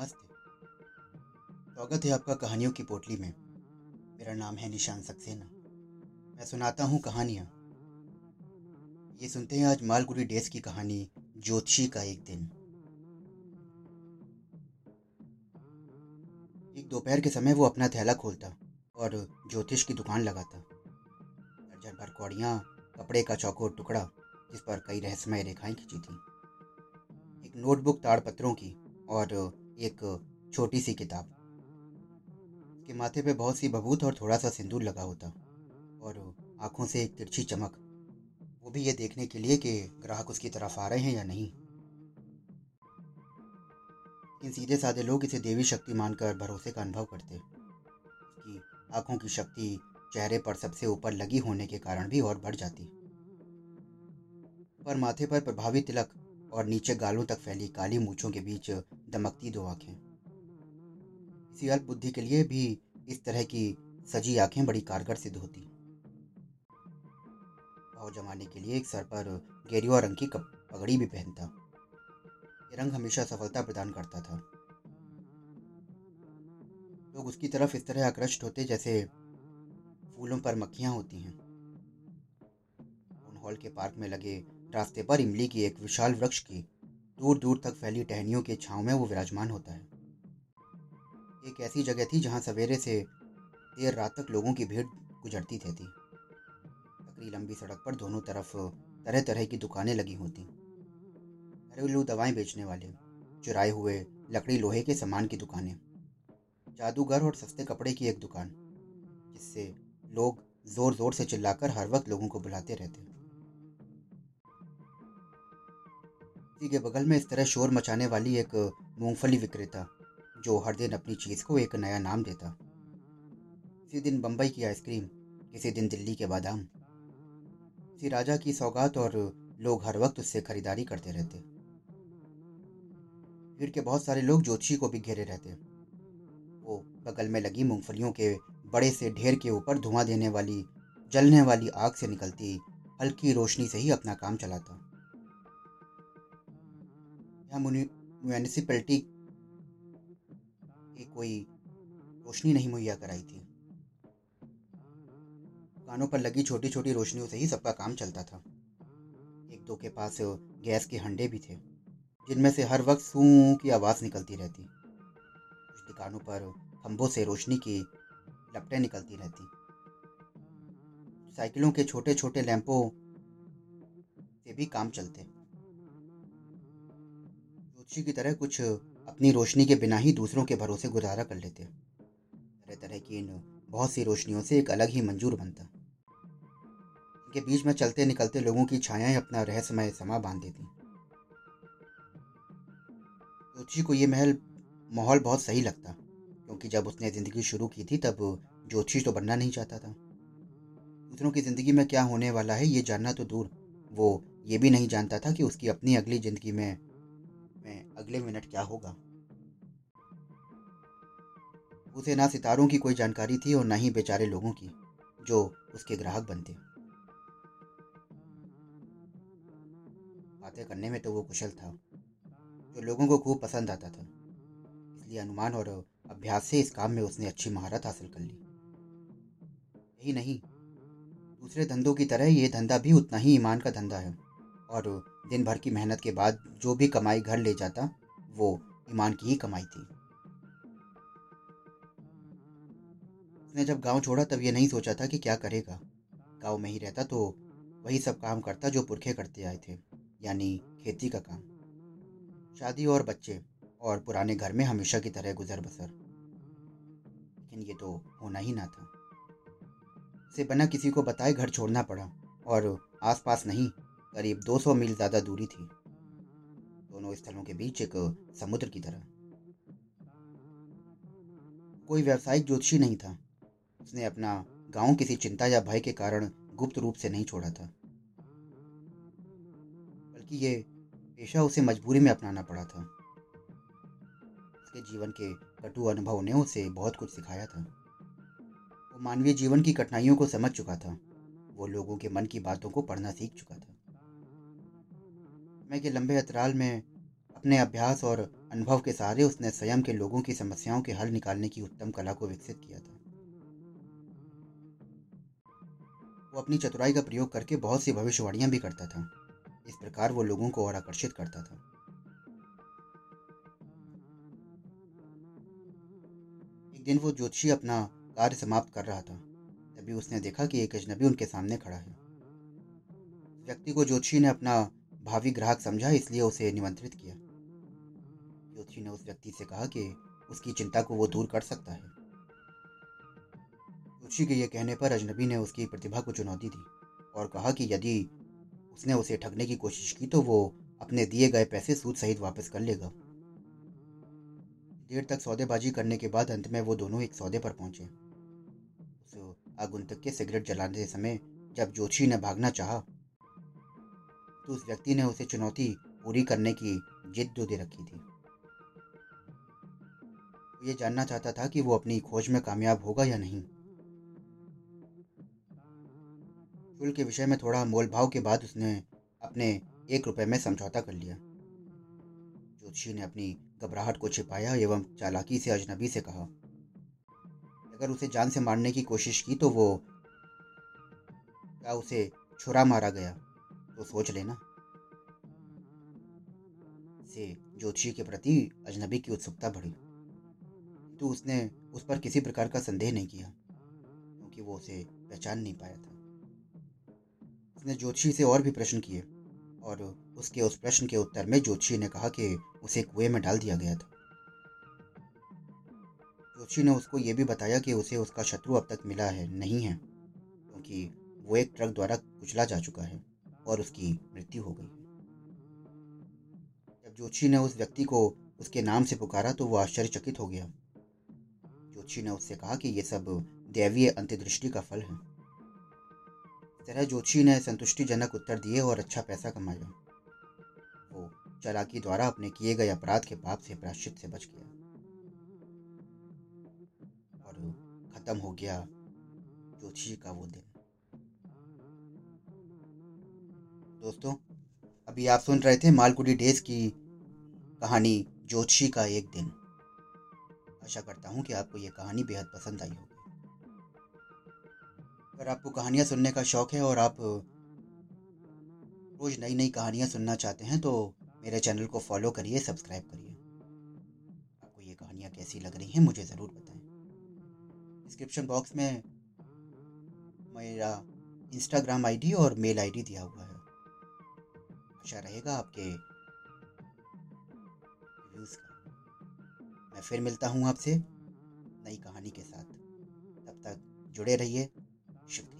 नमस्ते। स्वागत है आपका कहानियों की पोटली में। मेरा नाम है निशान सक्सेना। मैं सुनाता हूँ कहानियाँ। ये सुनते हैं आज मालगुड़ी डेस की कहानी, ज्योतिषी का एक दिन। एक दोपहर के समय वो अपना थैला खोलता और ज्योतिष की दुकान लगाता। दर्जन भर कौड़ियाँ, कपड़े का चौकोर टुकड़ा, जिस पर कई रहस्यमय रेखाएँ खींची थी। एक नोटबुक ताड़पत्रों की और एक छोटी सी किताब, के माथे पे बहुत सी बबूत और थोड़ा सा सिंदूर लगा होता, और आँखों से एक तिरछी चमक। वो भी ये देखने के लिए कि ग्राहक उसकी तरफ़ आ रहे हैं या नहीं। इन सीधे साधे लोग इसे देवी शक्ति मानकर भरोसे का अनुभव करते। उसकी आँखों की शक्ति चेहरे पर सबसे ऊपर लगी होने के कारण भी और बढ़ जाती। पर माथे पर प्रभावी तिलक और नीचे गालों तक फैली काली मूछों के बीच दमकती दो आँखें। इसी अल्प बुद्धि के लिए भी इस तरह की सजी आँखें बड़ी कारगर सिद्ध होती। भाव जमाने के लिए एक सर पर गेरुआ रंग की पगड़ी भी पहनता। ये रंग हमेशा सफलता प्रदान करता था। लोग उसकी तरफ़ इस तरह आकृष्ट होते जैसे फूलों पर मक्खियाँ होती हैं। हॉल के पार्क में लगे रास्ते पर इमली की एक विशाल वृक्ष की दूर दूर तक फैली टहनियों के छांव में वो विराजमान होता है। एक ऐसी जगह थी जहाँ सवेरे से देर रात तक लोगों की भीड़ गुजरती रहती। सकरी लंबी सड़क पर दोनों तरफ़ तरह तरह की दुकानें लगी होती। घरेलू दवाएँ बेचने वाले, चुराए हुए लकड़ी लोहे के सामान की दुकानें, जादूगर और सस्ते कपड़े की एक दुकान, जिससे लोग ज़ोर ज़ोर से चिल्लाकर हर वक्त लोगों को बुलाते रहते। के बगल में इस तरह शोर मचाने वाली एक मूंगफली विक्रेता, जो हर दिन अपनी चीज़ को एक नया नाम देता। किसी दिन बम्बई की आइसक्रीम, किसी दिन दिल्ली के बादाम। किसी राजा की सौगात और लोग हर वक्त उससे खरीदारी करते रहते। भीड़ के बहुत सारे लोग ज्योतिषी को भी घेरे रहते। वो बगल में लगी मूंगफलियों के बड़े से ढेर के ऊपर धुआँ देने वाली, जलने वाली आग से निकलती, हल्की रोशनी से ही अपना काम चलाता। यहाँ म्यूनिसिपैलिटी की कोई रोशनी नहीं मुहैया कराई थी। दुकानों पर लगी छोटी छोटी रोशनियों से ही सबका काम चलता था। एक दो के पास गैस के हंडे भी थे, जिनमें से हर वक्त सू की आवाज़ निकलती रहती। कुछ दुकानों पर खंभों से रोशनी की लपटें निकलती रहती। साइकिलों के छोटे छोटे लैंपों से भी काम चलते। ज्योतिषी की तरह कुछ अपनी रोशनी के बिना ही दूसरों के भरोसे गुजारा कर लेते तरह तरह की इन बहुत सी रोशनियों से एक अलग ही मंजूर बनता। इनके बीच में चलते निकलते लोगों की छायाएँ अपना रहस्यमय समा बाँध देती ज्योतिषी को ये महल, माहौल बहुत सही लगता, क्योंकि जब उसने ज़िंदगी शुरू की थी, तब ज्योतिषी तो बनना नहीं चाहता था। दूसरों की ज़िंदगी में क्या होने वाला है, ये जानना तो दूर। वो ये भी नहीं जानता था कि उसकी अपनी अगली ज़िंदगी में अगले मिनट क्या होगा? उसे ना सितारों की कोई जानकारी थी और ना ही बेचारे लोगों की, जो उसके ग्राहक बनते। बातें करने में तो वो कुशल था, जो लोगों को खूब पसंद आता था। इसलिए अनुमान और अभ्यास से इस काम में उसने अच्छी महारत हासिल कर ली। यही नहीं, दूसरे धंधों की तरह ये धंधा भी उतना ही ईमान का धंधा है। और दिन भर की मेहनत के बाद जो भी कमाई घर ले जाता, वो ईमान की ही कमाई थी। उसने जब गाँव छोड़ा, तब ये नहीं सोचा था कि क्या करेगा। गाँव में ही रहता तो वही सब काम करता जो पुरखे करते आए थे, यानी खेती का काम। शादी और बच्चे और पुराने घर में हमेशा की तरह गुजर बसर। लेकिन ये तो होना ही ना था। उसे बना किसी को बताए घर छोड़ना पड़ा और आसपास नहीं करीब 200 मील ज़्यादा दूरी थी। दोनों स्थलों के बीच एक समुद्र की तरह। कोई व्यावसायिक ज्योतिषी नहीं था। उसने अपना गाँव किसी चिंता या भय के कारण गुप्त रूप से नहीं छोड़ा था। बल्कि ये पेशा उसे मजबूरी में अपनाना पड़ा था। उसके जीवन के कटु अनुभव ने उसे बहुत कुछ सिखाया था। वो मानवीय जीवन की कठिनाइयों को समझ चुका था। वो लोगों के मन की बातों को पढ़ना सीख चुका था। समय के लंबे अंतराल में अपने अभ्यास और अनुभव के सहारे उसने स्वयं के लोगों की समस्याओं के हल निकालने की उत्तम कला को विकसित किया था। वो अपनी चतुराई का प्रयोग करके बहुत सी भविष्यवाणियाँ भी करता था। इस प्रकार वो लोगों को और आकर्षित करता था। एक दिन वो ज्योतिषी अपना कार्य समाप्त कर रहा था। तभी उसने देखा कि एक अजनबी उनके सामने खड़ा है। व्यक्ति को ज्योतिषी ने अपना भावी ग्राहक समझा, इसलिए उसे निमंत्रित किया। ज्योतिषी ने उस व्यक्ति से कहा कि उसकी चिंता को वो दूर कर सकता है। ज्योतिषी के ये कहने पर अजनबी ने उसकी प्रतिभा को चुनौती दी और कहा कि यदि उसने उसे ठगने की कोशिश की तो वो अपने दिए गए पैसे सूद सहित वापस कर लेगा। देर तक सौदेबाजी करने के बाद अंत में वो दोनों एक सौदे पर पहुँचे। उस आगुंतक के सिगरेट जलाने समय जब जोशी ने भागना चाहा तो उस व्यक्ति ने उसे चुनौती पूरी करने की जिद दे रखी थी। वो ये जानना चाहता था कि वो अपनी खोज में कामयाब होगा या नहीं। शुल्क के विषय में थोड़ा मोल भाव के बाद उसने अपने एक रुपए में समझौता कर लिया। ज्योतिषी ने अपनी घबराहट को छिपाया एवं चालाकी से अजनबी से कहा, अगर उसे जान से मारने की कोशिश की तो वो क्या उसे छुरा मारा गया? तो सोच लेना। से ज्योतिषी के प्रति अजनबी की उत्सुकता बढ़ी। तो उसने उस पर किसी प्रकार का संदेह नहीं किया, क्योंकि वो उसे पहचान नहीं पाया था। उसने ज्योतिषी से और भी प्रश्न किए, और उसके उस प्रश्न के उत्तर में ज्योतिषी ने कहा कि उसे कुएँ में डाल दिया गया था। ज्योतिषी ने उसको ये भी बताया कि उसे उसका शत्रु अब तक मिला है, नहीं है, क्योंकि वो एक ट्रक द्वारा कुचला जा चुका है। और उसकी मृत्यु हो गई जब ज्योतिषी ने उस व्यक्ति को उसके नाम से पुकारा तो वो आश्चर्यचकित हो गया। ज्योतिषी ने उससे कहा कि ये सब दैवीय अंत्यदृष्टि का फल है। तरह ज्योतिषी ने संतुष्टिजनक उत्तर दिए और अच्छा पैसा कमाया। वो चलाकी द्वारा अपने किए गए अपराध के पाप से प्राश्चित से बच गया। और खत्म हो गया ज्योतिषी का वो दिन। दोस्तों, अभी आप सुन रहे थे मालकुड़ी डेज़ की कहानी ज्योतिषी का एक दिन। आशा करता हूँ कि आपको ये कहानी बेहद पसंद आई होगी। अगर आपको कहानियाँ सुनने का शौक़ है और आप रोज़ नई नई कहानियाँ सुनना चाहते हैं तो मेरे चैनल को फॉलो करिए, सब्सक्राइब करिए। आपको ये कहानियाँ कैसी लग रही हैं, मुझे ज़रूर बताएँ। डिस्क्रिप्शन बॉक्स में मेरा इंस्टाग्राम आईडी और मेल आईडी दिया हुआ है। आशा रहेगा आपके व्यूज़ का। मैं फिर मिलता हूँ आपसे नई कहानी के साथ। तब तक जुड़े रहिए। शुक्रिया।